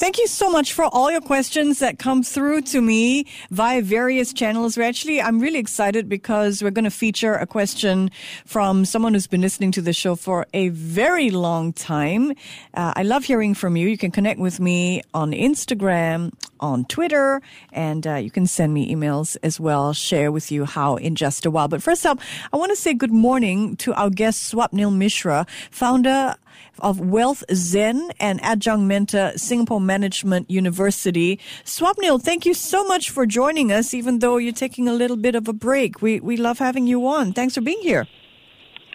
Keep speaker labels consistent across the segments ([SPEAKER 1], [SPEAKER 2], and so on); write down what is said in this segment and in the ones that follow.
[SPEAKER 1] Thank you so much for all your questions that come through to me via various channels. We're actually, I'm really excited because we're going to feature a question from someone who's been listening to the show for a very long time. Uh, I love hearing from you. You can connect with me on Instagram, on Twitter, and uh, you can send me emails as well. Share with you how in just a while. But first up, I want to say good morning to our guest Swapnil Mishra, founder of Wealth Zen and adjunct mentor Singapore Management University. Swapnil, thank you so much for joining us, even though you're taking a little bit of a break. We, we love having you on. Thanks for being here.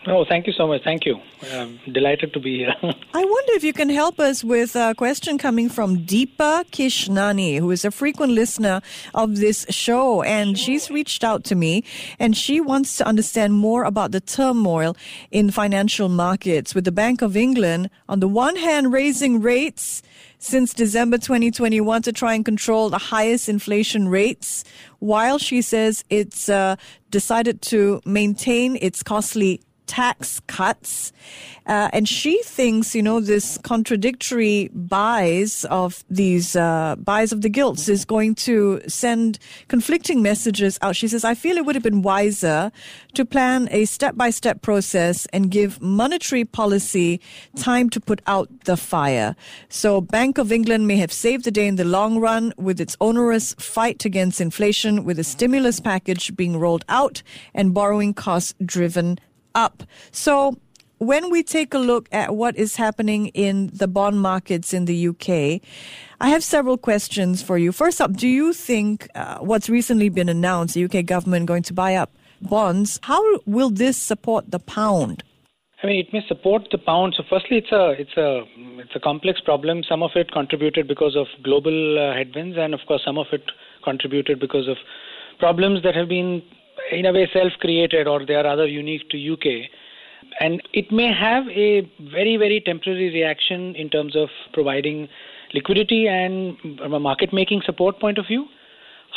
[SPEAKER 2] Oh, thank you so much. Thank you. I'm delighted to be here.
[SPEAKER 1] I wonder if you can help us with a question coming from Deepa Kishnani, who is a frequent listener of this show. And she's reached out to me and she wants to understand more about the turmoil in financial markets with the Bank of England, on the one hand, raising rates since December 2021 to try and control the highest inflation rates, while she says it's uh, decided to maintain its costly tax cuts. Uh, and she thinks, you know, this contradictory buys of these uh, buys of the gilts is going to send conflicting messages out. She says, I feel it would have been wiser to plan a step by step process and give monetary policy time to put out the fire. So Bank of England may have saved the day in the long run with its onerous fight against inflation with a stimulus package being rolled out and borrowing costs driven up. So when we take a look at what is happening in the bond markets in the UK, I have several questions for you. First up, do you think uh, what's recently been announced, the UK government going to buy up bonds, how will this support the pound?
[SPEAKER 2] I mean, it may support the pound. So, firstly, it's a it's a it's a complex problem. Some of it contributed because of global uh, headwinds, and of course, some of it contributed because of problems that have been in a way self-created or they are rather unique to UK. And it may have a very, very temporary reaction in terms of providing liquidity and from a market making support point of view.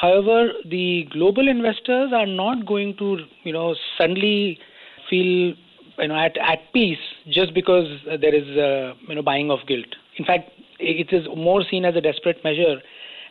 [SPEAKER 2] However, the global investors are not going to, you know, suddenly feel, you know, at, at peace just because there is, uh, you know, buying of gilt. In fact, it is more seen as a desperate measure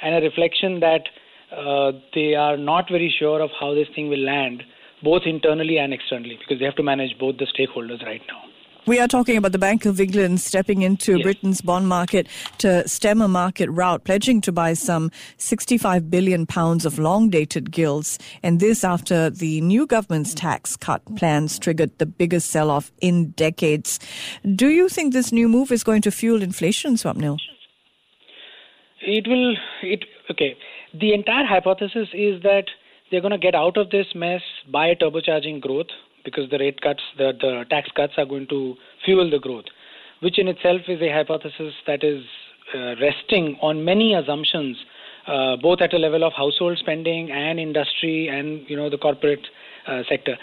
[SPEAKER 2] and a reflection that uh, they are not very sure of how this thing will land, both internally and externally, because they have to manage both the stakeholders right now.
[SPEAKER 1] We are talking about the Bank of England stepping into yes. Britain's bond market to stem a market rout, pledging to buy some 65 billion pounds of long-dated gilts, and this after the new government's tax cut plans triggered the biggest sell-off in decades. Do you think this new move is going to fuel inflation, Swapnil?
[SPEAKER 2] It will. It okay the entire hypothesis is that they're going to get out of this mess by turbocharging growth because the rate cuts, the, the tax cuts are going to fuel the growth, which in itself is a hypothesis that is uh, resting on many assumptions, uh, both at a level of household spending and industry and you know the corporate uh, sector,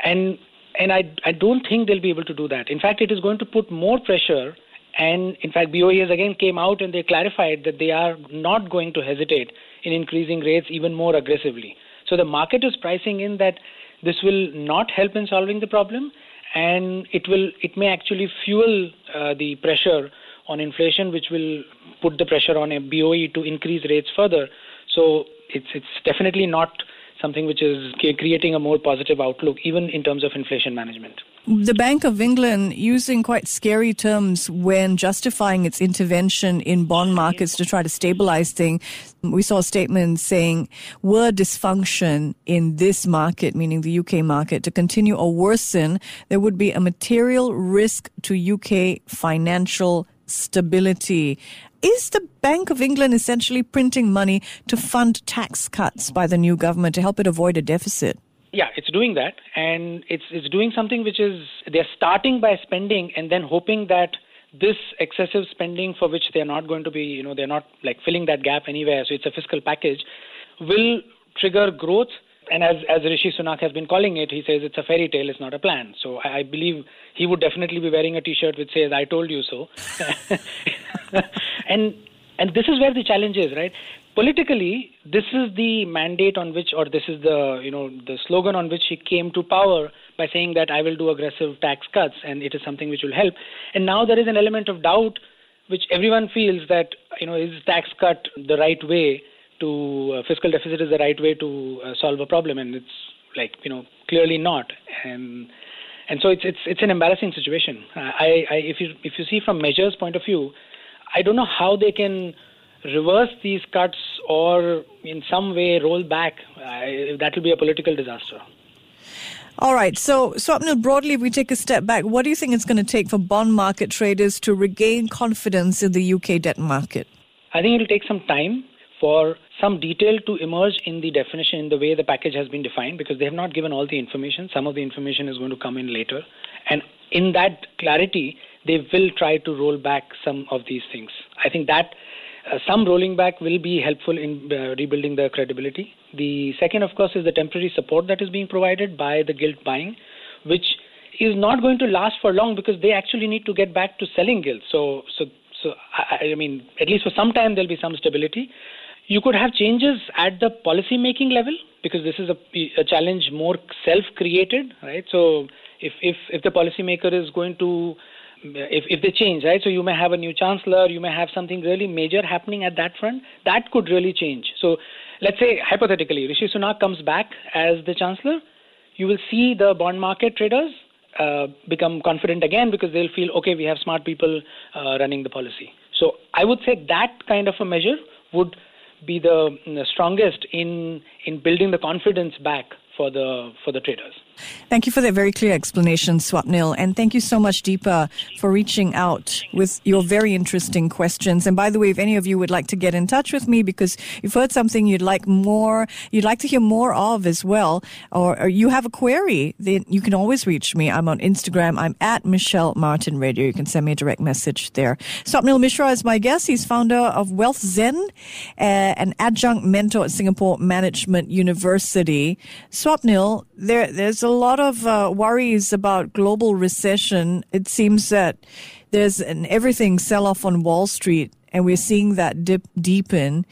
[SPEAKER 2] and and I I don't think they'll be able to do that. In fact, it is going to put more pressure. And in fact, BOE has again came out and they clarified that they are not going to hesitate in increasing rates even more aggressively. So the market is pricing in that this will not help in solving the problem, and it will it may actually fuel uh, the pressure on inflation, which will put the pressure on a BOE to increase rates further. So it's it's definitely not something which is creating a more positive outlook, even in terms of inflation management.
[SPEAKER 1] The Bank of England using quite scary terms when justifying its intervention in bond markets to try to stabilize things. We saw a statement saying, were dysfunction in this market, meaning the UK market, to continue or worsen, there would be a material risk to UK financial stability. Is the Bank of England essentially printing money to fund tax cuts by the new government to help it avoid a deficit?
[SPEAKER 2] Yeah, it's doing that, and it's it's doing something which is they're starting by spending and then hoping that this excessive spending for which they're not going to be, you know, they're not like filling that gap anywhere. So it's a fiscal package, will trigger growth and as, as Rishi Sunak has been calling it, he says it's a fairy tale, it's not a plan. So I, I believe he would definitely be wearing a T-shirt which says "I told you so," and and this is where the challenge is, right? Politically, this is the mandate on which, or this is the you know the slogan on which he came to power by saying that I will do aggressive tax cuts, and it is something which will help. And now there is an element of doubt, which everyone feels that you know is tax cut the right way to uh, fiscal deficit is the right way to uh, solve a problem, and it's like you know clearly not, and and so it's it's it's an embarrassing situation. I, I if you if you see from measures point of view, I don't know how they can reverse these cuts or in some way roll back. I, that will be a political disaster.
[SPEAKER 1] All right. So, Swapnil, broadly, if we take a step back, what do you think it's going to take for bond market traders to regain confidence in the UK debt market?
[SPEAKER 2] I think it'll take some time for some detail to emerge in the definition in the way the package has been defined because they have not given all the information. Some of the information is going to come in later. And in that clarity, they will try to roll back some of these things. I think that uh, some rolling back will be helpful in uh, rebuilding the credibility. The second, of course, is the temporary support that is being provided by the gilt buying, which is not going to last for long because they actually need to get back to selling gilts. So, so, so I, I mean, at least for some time there'll be some stability. You could have changes at the policy making level because this is a, a challenge more self-created, right? So if if if the policymaker is going to if if they change, right? So you may have a new chancellor, you may have something really major happening at that front. That could really change. So let's say hypothetically, Rishi Sunak comes back as the chancellor, you will see the bond market traders uh, become confident again because they'll feel okay, we have smart people uh, running the policy. So I would say that kind of a measure would be the, the strongest in in building the confidence back for the for the traders.
[SPEAKER 1] Thank you for that very clear explanation, Swapnil. And thank you so much, Deepa, for reaching out with your very interesting questions. And by the way, if any of you would like to get in touch with me because you've heard something you'd like more, you'd like to hear more of as well, or, or you have a query, then you can always reach me. I'm on Instagram. I'm at Michelle Martin Radio. You can send me a direct message there. Swapnil Mishra is my guest. He's founder of Wealth Zen, uh, an adjunct mentor at Singapore Management University. Swapnil, there, there's a a lot of uh, worries about global recession. It seems that there's an everything sell off on Wall Street, and we're seeing that dip deepen.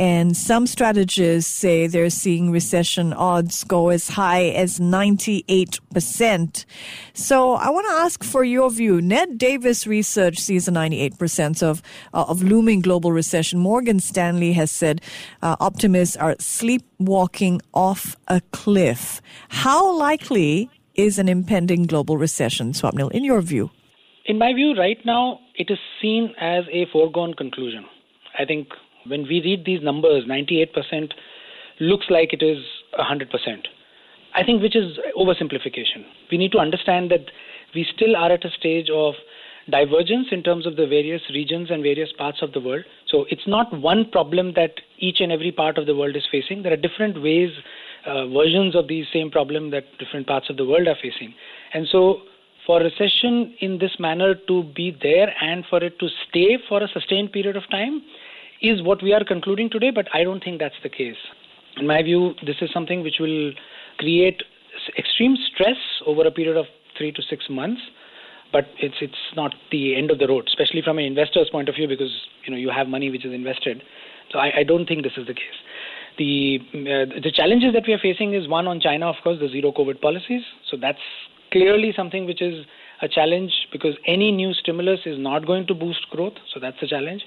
[SPEAKER 1] And some strategists say they're seeing recession odds go as high as 98%. So I want to ask for your view. Ned Davis research sees a 98% of, uh, of looming global recession. Morgan Stanley has said uh, optimists are sleepwalking off a cliff. How likely is an impending global recession, Swapnil, in your view?
[SPEAKER 2] In my view, right now, it is seen as a foregone conclusion. I think when we read these numbers, 98% looks like it is 100%. I think which is oversimplification. We need to understand that we still are at a stage of divergence in terms of the various regions and various parts of the world. So it's not one problem that each and every part of the world is facing. There are different ways, uh, versions of the same problem that different parts of the world are facing. And so for recession in this manner to be there and for it to stay for a sustained period of time, is what we are concluding today, but I don't think that's the case. In my view, this is something which will create extreme stress over a period of three to six months, but it's it's not the end of the road, especially from an investor's point of view, because you know you have money which is invested. So I, I don't think this is the case. The uh, the challenges that we are facing is one on China, of course, the zero COVID policies. So that's clearly something which is a challenge because any new stimulus is not going to boost growth. So that's a challenge.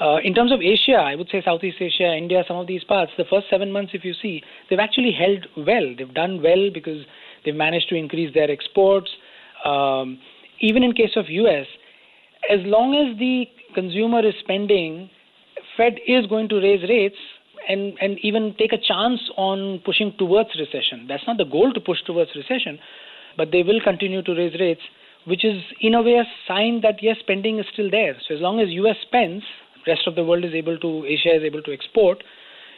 [SPEAKER 2] Uh, in terms of Asia, I would say Southeast Asia, India, some of these parts, the first seven months, if you see, they've actually held well. They've done well because they've managed to increase their exports. Um, even in case of US, as long as the consumer is spending, Fed is going to raise rates and, and even take a chance on pushing towards recession. That's not the goal to push towards recession, but they will continue to raise rates, which is in a way a sign that yes, spending is still there. So as long as US spends, rest of the world is able to, Asia is able to export,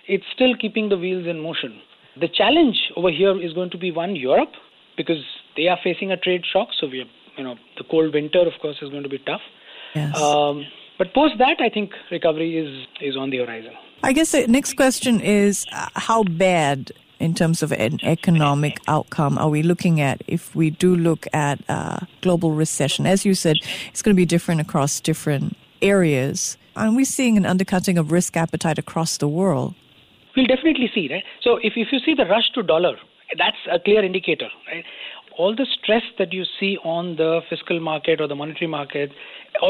[SPEAKER 2] it's still keeping the wheels in motion. The challenge over here is going to be one Europe because they are facing a trade shock. So we, are, you know, the cold winter, of course, is going to be tough.
[SPEAKER 1] Yes.
[SPEAKER 2] Um, but post that, I think recovery is is on the horizon.
[SPEAKER 1] I guess the next question is uh, how bad in terms of an economic outcome are we looking at if we do look at uh, global recession? As you said, it's going to be different across different areas. Are we seeing an undercutting of risk appetite across the world?
[SPEAKER 2] We'll definitely see, right? So if, if you see the rush to dollar, that's a clear indicator, right? All the stress that you see on the fiscal market or the monetary market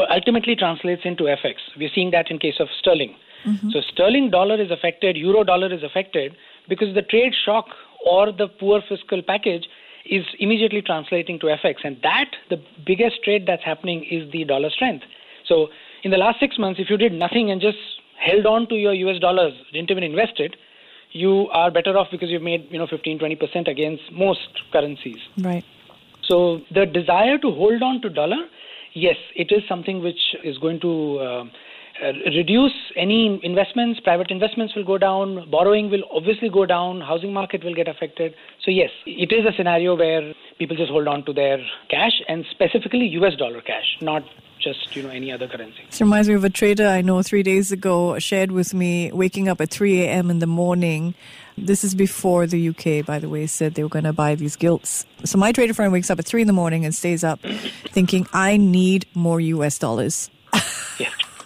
[SPEAKER 2] ultimately translates into FX. We're seeing that in case of sterling. Mm-hmm. So sterling dollar is affected, euro dollar is affected because the trade shock or the poor fiscal package is immediately translating to FX. And that, the biggest trade that's happening is the dollar strength. So in the last six months, if you did nothing and just held on to your US dollars, didn't even invest it, you are better off because you've made you know 15 20% against most currencies.
[SPEAKER 1] Right.
[SPEAKER 2] So the desire to hold on to dollar yes it is something which is going to uh, uh, reduce any investments private investments will go down borrowing will obviously go down housing market will get affected. So yes it is a scenario where people just hold on to their cash and specifically us dollar cash not just you know any other currency.
[SPEAKER 1] This reminds me of a trader I know three days ago shared with me waking up at 3 a.m. in the morning. This is before the UK, by the way, said they were going to buy these gilts. So my trader friend wakes up at 3 in the morning and stays up thinking, I need more US dollars.
[SPEAKER 2] yeah.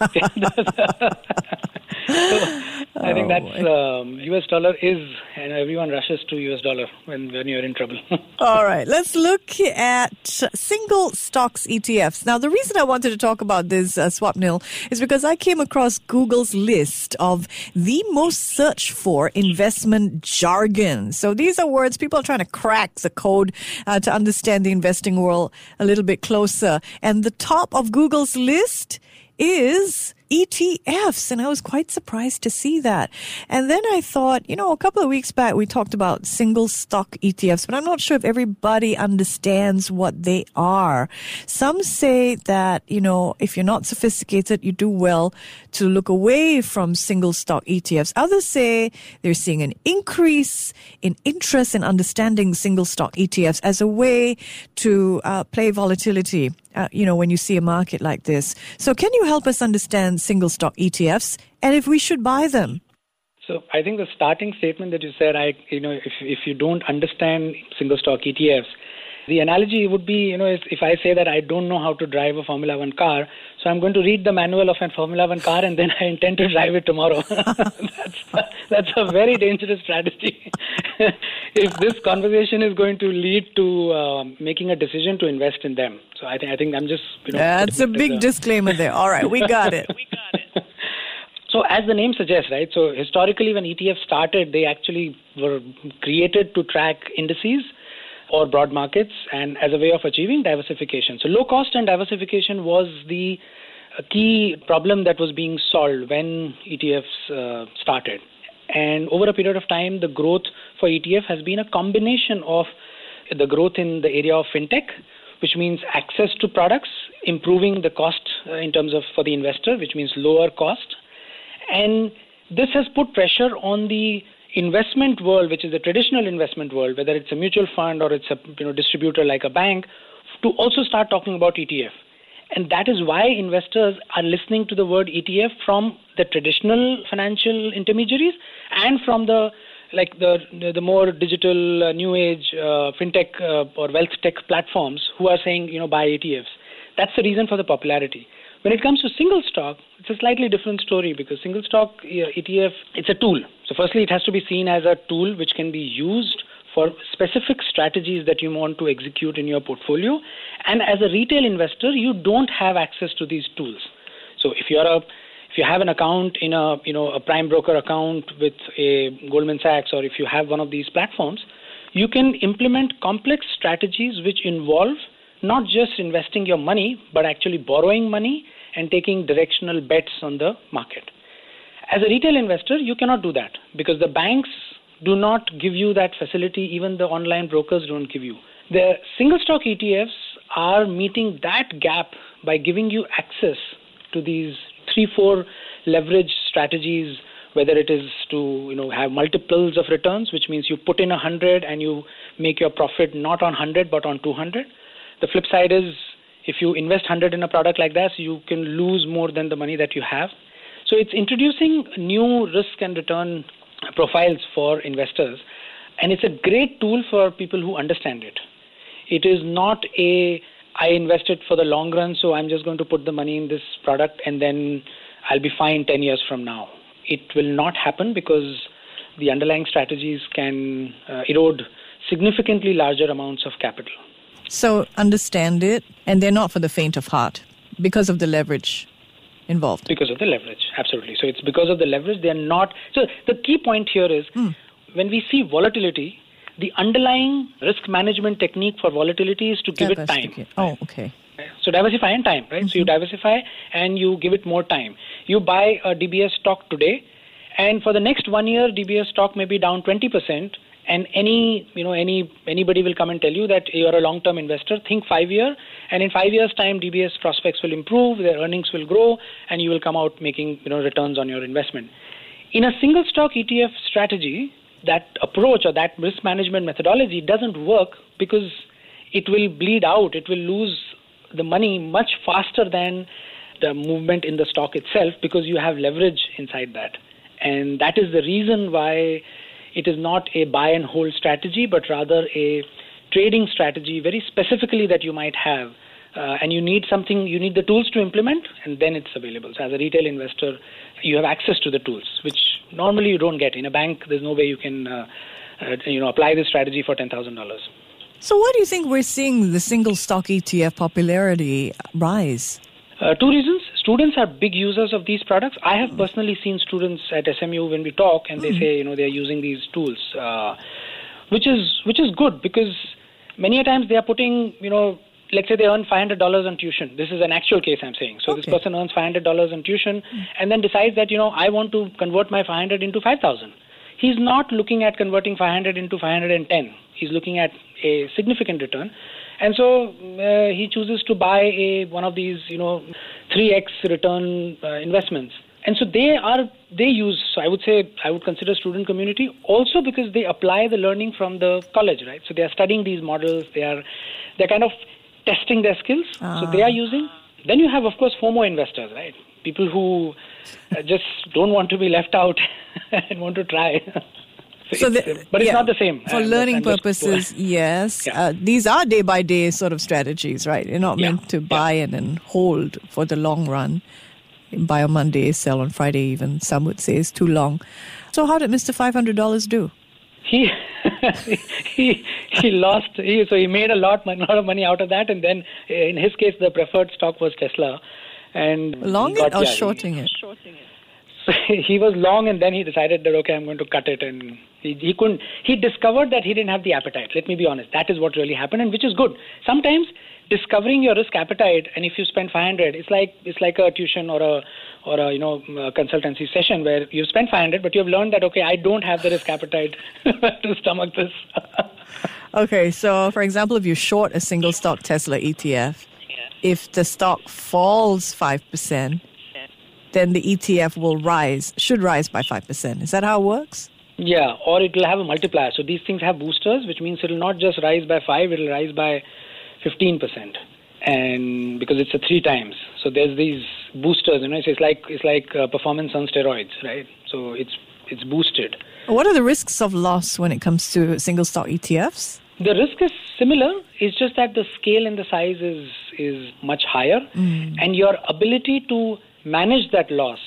[SPEAKER 2] I think that's um, US dollar is, and everyone rushes to US dollar when, when you're in trouble.
[SPEAKER 1] All right, let's look at single stocks ETFs. Now, the reason I wanted to talk about this, uh, Swapnil, is because I came across Google's list of the most searched for investment jargon. So these are words people are trying to crack the code uh, to understand the investing world a little bit closer. And the top of Google's list is ETFs. And I was quite surprised to see that. And then I thought, you know, a couple of weeks back, we talked about single stock ETFs, but I'm not sure if everybody understands what they are. Some say that, you know, if you're not sophisticated, you do well to look away from single stock ETFs. Others say they're seeing an increase in interest in understanding single stock ETFs as a way to uh, play volatility. Uh, you know, when you see a market like this. So, can you help us understand single stock ETFs and if we should buy them?
[SPEAKER 2] So I think the starting statement that you said, I you know, if if you don't understand single stock ETFs, the analogy would be, you know, if, if I say that I don't know how to drive a Formula One car, so I'm going to read the manual of a Formula One car and then I intend to drive it tomorrow. that's that's a very dangerous strategy. if this conversation is going to lead to uh, making a decision to invest in them, so I think I think I'm just you know.
[SPEAKER 1] That's a big disclaimer there. All right, we got it. we got
[SPEAKER 2] it. So as the name suggests, right? So historically, when ETFs started, they actually were created to track indices or broad markets and as a way of achieving diversification. So low cost and diversification was the uh, key problem that was being solved when ETFs uh, started. And over a period of time, the growth for ETF has been a combination of the growth in the area of fintech, which means access to products, improving the cost uh, in terms of for the investor, which means lower cost. And this has put pressure on the investment world, which is the traditional investment world, whether it's a mutual fund or it's a you know, distributor like a bank, to also start talking about ETF. And that is why investors are listening to the word ETF from the traditional financial intermediaries and from the like the the more digital uh, new age uh, fintech uh, or wealth tech platforms who are saying you know buy ETFs. That's the reason for the popularity. When it comes to single stock, it's a slightly different story because single stock ETF, it's a tool. So firstly, it has to be seen as a tool which can be used for specific strategies that you want to execute in your portfolio. And as a retail investor, you don't have access to these tools. So if you're a if you have an account in a you know a prime broker account with a Goldman Sachs or if you have one of these platforms, you can implement complex strategies which involve not just investing your money but actually borrowing money and taking directional bets on the market. As a retail investor, you cannot do that because the banks do not give you that facility, even the online brokers don't give you. The single stock ETFs are meeting that gap by giving you access to these three, four leverage strategies, whether it is to you know have multiples of returns, which means you put in a hundred and you make your profit not on hundred but on two hundred. The flip side is if you invest 100 in a product like this, you can lose more than the money that you have. So it's introducing new risk and return profiles for investors. and it's a great tool for people who understand it. It is not a I invested for the long run, so I'm just going to put the money in this product and then I'll be fine 10 years from now. It will not happen because the underlying strategies can uh, erode significantly larger amounts of capital.
[SPEAKER 1] So understand it, and they're not for the faint of heart because of the leverage involved.
[SPEAKER 2] Because of the leverage, absolutely. So it's because of the leverage. They're not. So the key point here is hmm. when we see volatility, the underlying risk management technique for volatility is to give it time.
[SPEAKER 1] Oh, okay.
[SPEAKER 2] So diversify and time, right? Mm-hmm. So you mm-hmm. diversify and you give it more time. You buy a DBS stock today, and for the next one year, DBS stock may be down 20%, and any you know any anybody will come and tell you that you're a long term investor. Think 5 year and in 5 years time DBS prospects will improve their earnings will grow and you will come out making you know returns on your investment. In a single stock ETF strategy that approach or that risk management methodology doesn't work because it will bleed out it will lose the money much faster than the movement in the stock itself because you have leverage inside that. And that is the reason why it is not a buy and hold strategy, but rather a trading strategy, very specifically that you might have. Uh, and you need something, you need the tools to implement, and then it's available. So, as a retail investor, you have access to the tools, which normally you don't get. In a bank, there's no way you can, uh, uh, you know, apply this strategy for ten thousand dollars.
[SPEAKER 1] So, why do you think we're seeing the single stock ETF popularity rise?
[SPEAKER 2] Uh, two reasons. Students are big users of these products. I have personally seen students at SMU when we talk, and they mm-hmm. say, you know, they're using these tools, uh, which is which is good because many a times they are putting, you know, let's say they earn $500 on tuition. This is an actual case I'm saying. So okay. this person earns $500 on tuition mm-hmm. and then decides that, you know, I want to convert my 500 into 5,000. He's not looking at converting 500 into 510. He's looking at a significant return and so uh, he chooses to buy a one of these you know 3x return uh, investments and so they are they use so i would say i would consider student community also because they apply the learning from the college right so they are studying these models they are they're kind of testing their skills uh. so they are ah. using then you have of course fomo investors right people who uh, just don't want to be left out and want to try so the, but it's yeah, not the same.
[SPEAKER 1] For uh, learning purposes, just, yes. Yeah. Uh, these are day by day sort of strategies, right? You're not yeah. meant to buy and then hold for the long run. Buy on Monday, sell on Friday, even some would say is too long. So, how did Mr. $500 do?
[SPEAKER 2] He he he lost. He, so he made a lot, a lot of money out of that, and then in his case, the preferred stock was Tesla. And
[SPEAKER 1] long it or shorting it?
[SPEAKER 2] Shorting it. So he was long, and then he decided that okay, I'm going to cut it, and he, he couldn't. He discovered that he didn't have the appetite. Let me be honest. That is what really happened, and which is good. Sometimes discovering your risk appetite, and if you spend 500, it's like it's like a tuition or a or a you know a consultancy session where you spend 500, but you have learned that okay, I don't have the risk appetite to stomach this.
[SPEAKER 1] okay, so for example, if you short a single stock Tesla ETF, if the stock falls five percent then the ETF will rise, should rise by 5%. Is that how it works?
[SPEAKER 2] Yeah, or it will have a multiplier. So these things have boosters, which means it will not just rise by 5, it will rise by 15%. And because it's a three times, so there's these boosters. You know, it's, like it's like uh, performance on steroids, right? So it's it's boosted.
[SPEAKER 1] What are the risks of loss when it comes to single stock ETFs?
[SPEAKER 2] The risk is similar. It's just that the scale and the size is is much higher, mm. and your ability to manage that loss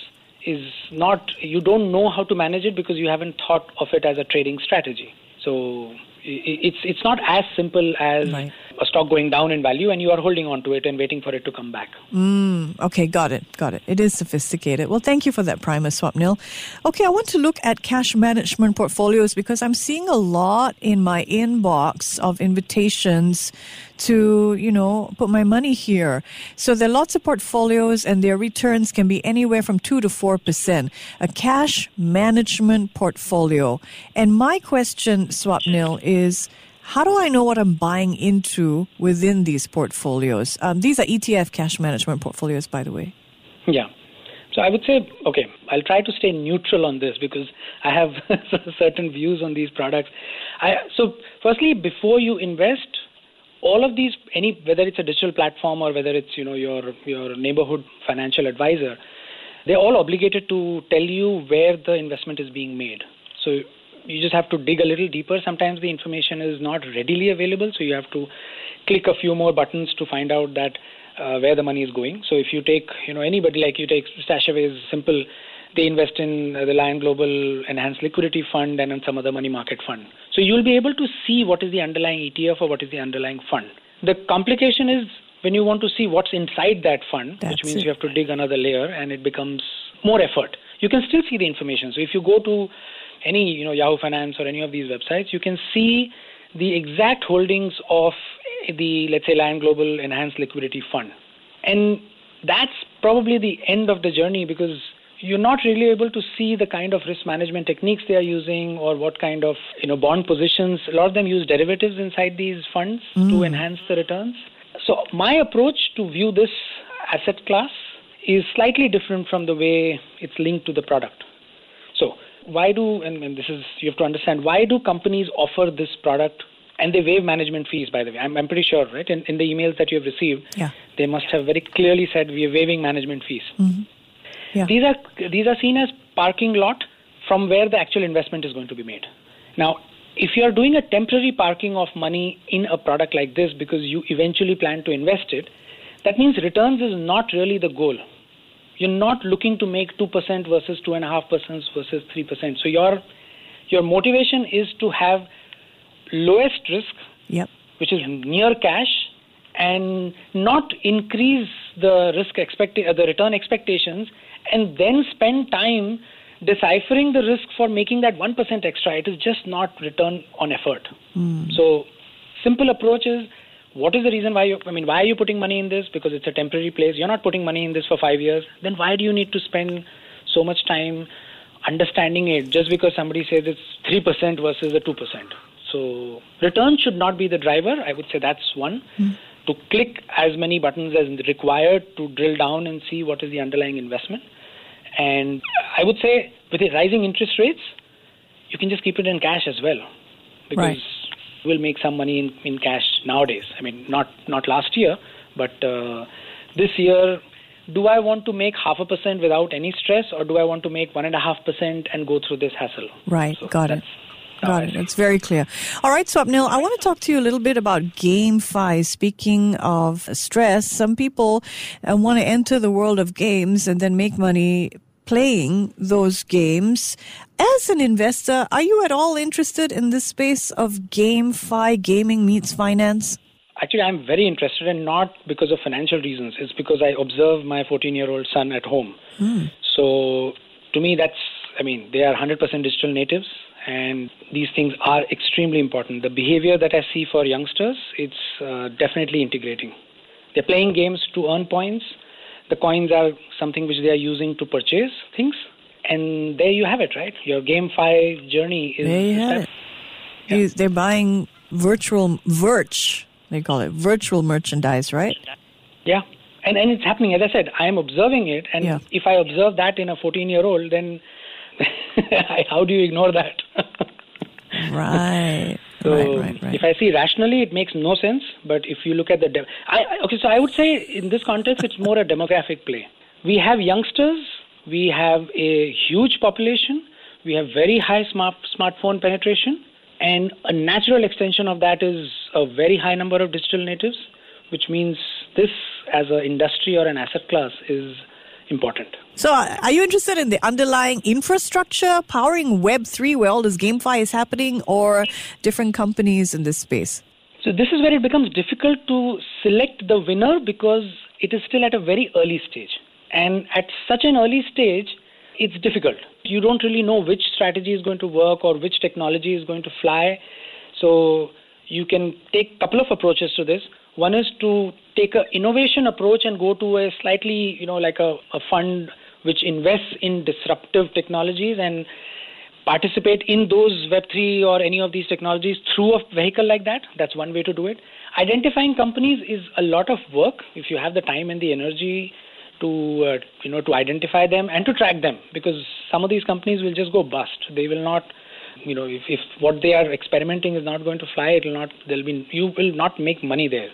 [SPEAKER 2] is not you don't know how to manage it because you haven't thought of it as a trading strategy so it's it's not as simple as right. A stock going down in value and you are holding on to it and waiting for it to come back.
[SPEAKER 1] Mm, okay, got it, got it. It is sophisticated. Well, thank you for that primer, Swapnil. Okay, I want to look at cash management portfolios because I'm seeing a lot in my inbox of invitations to, you know, put my money here. So there are lots of portfolios and their returns can be anywhere from 2 to 4%. A cash management portfolio. And my question, Swapnil, is how do I know what I'm buying into within these portfolios? Um, these are ETF cash management portfolios, by the way.
[SPEAKER 2] Yeah. So I would say, okay, I'll try to stay neutral on this because I have certain views on these products. I, so, firstly, before you invest, all of these any whether it's a digital platform or whether it's you know your your neighborhood financial advisor they're all obligated to tell you where the investment is being made so You just have to dig a little deeper. Sometimes the information is not readily available, so you have to click a few more buttons to find out that uh, where the money is going. So if you take, you know, anybody like you take Stashaway's simple, they invest in uh, the Lion Global Enhanced Liquidity Fund and in some other money market fund. So you'll be able to see what is the underlying ETF or what is the underlying fund. The complication is when you want to see what's inside that fund,
[SPEAKER 1] That's
[SPEAKER 2] which means
[SPEAKER 1] it.
[SPEAKER 2] you have to dig another layer and it becomes more effort. You can still see the information. So if you go to any, you know, Yahoo Finance or any of these websites, you can see the exact holdings of the, let's say, Lion Global Enhanced Liquidity Fund. And that's probably the end of the journey because you're not really able to see the kind of risk management techniques they are using or what kind of you know bond positions a lot of them use derivatives inside these funds to mm. enhance the returns so my approach to view this asset class is slightly different from the way it's linked to the product so why do and, and this is you have to understand why do companies offer this product and they waive management fees by the way i'm, I'm pretty sure right in, in the emails that you have received
[SPEAKER 1] Yeah.
[SPEAKER 2] they must have very clearly said we are waiving management fees mm-hmm.
[SPEAKER 1] Yeah.
[SPEAKER 2] these are these are seen as parking lot from where the actual investment is going to be made. Now, if you are doing a temporary parking of money in a product like this because you eventually plan to invest it, that means returns is not really the goal. You're not looking to make two percent versus two and a half percent versus three percent. So your your motivation is to have lowest risk
[SPEAKER 1] Yep.
[SPEAKER 2] which is near cash and not increase the risk expect uh, the return expectations and then spend time deciphering the risk for making that 1% extra it is just not return on effort so simple approach is what is the reason why you i mean why are you putting money in this because it's a temporary place you're not putting money in this for 5 years then why do you need to spend so much time understanding it just because somebody says it's 3% versus the 2% so return should not be the driver. I would say that's one. Hmm. To click as many buttons as required to drill down and see what is the underlying investment. And I would say with the rising interest rates, you can just keep it in cash as well, because
[SPEAKER 1] Right.
[SPEAKER 2] Will make some money in, in cash nowadays. I mean, not not last year, but uh, this year. Do I want to make half a percent without any stress, or do I want to make one and a half percent and go through this hassle?
[SPEAKER 1] Right.
[SPEAKER 2] So
[SPEAKER 1] Got it. Got it. It's very clear. All right, Swapnil, I want to talk to you a little bit about GameFi. Speaking of stress, some people uh, want to enter the world of games and then make money playing those games. As an investor, are you at all interested in this space of GameFi, gaming meets finance?
[SPEAKER 2] Actually, I'm very interested, and not because of financial reasons. It's because I observe my 14 year old son at home. So, to me, that's, I mean, they are 100% digital natives, and these things are extremely important. The behavior that I see for youngsters, it's uh, definitely integrating. They're playing games to earn points. The coins are something which they are using to purchase things. And there you have it, right? Your Game GameFi journey is.
[SPEAKER 1] There you have it. You- They're buying virtual, virch, they call it, virtual merchandise, right?
[SPEAKER 2] Yeah. And and it's happening. As I said, I am observing it, and
[SPEAKER 1] Yeah.
[SPEAKER 2] if I observe that in a 14 year old, then how do you ignore that?
[SPEAKER 1] Right.
[SPEAKER 2] so
[SPEAKER 1] right, right, right.
[SPEAKER 2] if I see rationally, it makes no sense. But if you look at the, de- I- okay, so I would say in this context, it's more a demographic play. We have youngsters, we have a huge population, we have very high smart smartphone penetration, and a natural extension of that is a very high number of digital natives, which means this as an industry or an asset class is important.
[SPEAKER 1] So, uh, are you interested in the underlying infrastructure powering Web3 where all this GameFi is happening or different companies in this space?
[SPEAKER 2] So this is where it becomes difficult to select the winner because it is still at a very early stage. And at such an early stage, it's difficult. You don't really know which strategy is going to work or which technology is going to fly. So you can take a couple of approaches to this. One is to take an innovation approach and go to a slightly, you know, like a, a fund which invests in disruptive technologies and participate in those Web3 or any of these technologies through a vehicle like that. That's one way to do it. Identifying companies is a lot of work if you have the time and the energy to uh, you know to identify them and to track them because some of these companies will just go bust. They will not you know if, if what they are experimenting is not going to fly it will not there'll be you will not make money there.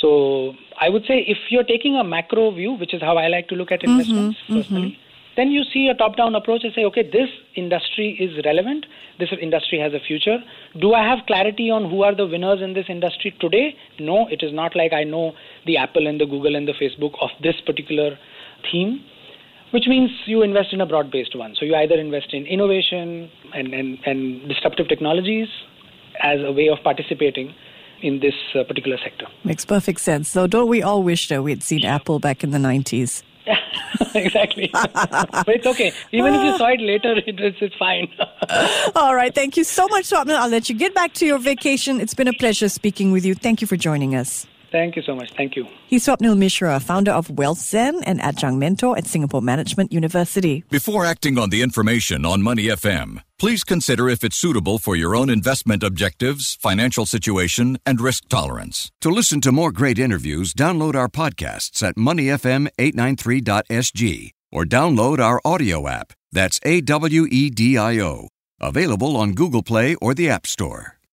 [SPEAKER 2] So i would say if you're taking a macro view which is how i like to look at investments personally then you see a top down approach and say, okay, this industry is relevant, this industry has a future. Do I have clarity on who are the winners in this industry today? No, it is not like I know the Apple and the Google and the Facebook of this particular theme which means you invest in a broad based one. So you either invest in innovation and, and, and disruptive technologies as a way of participating in this uh, particular sector.
[SPEAKER 1] Makes perfect sense. So don't we all wish that we'd seen Apple back in the 90s?
[SPEAKER 2] exactly. but it's okay. Even if you saw it later, it's, it's fine.
[SPEAKER 1] All right. Thank you so much, Swapnil. I'll let you get back to your vacation. It's been a pleasure speaking with you. Thank you for joining us.
[SPEAKER 2] Thank you so much. Thank you.
[SPEAKER 1] He's Swapnil Mishra, founder of WealthZen and adjunct mentor at Singapore Management University.
[SPEAKER 3] Before acting on the information on Money FM, please consider if it's suitable for your own investment objectives, financial situation, and risk tolerance.
[SPEAKER 4] To listen to more great interviews, download our podcasts at moneyfm893.sg or download our audio app. That's A W E D I O. Available on Google Play or the App Store.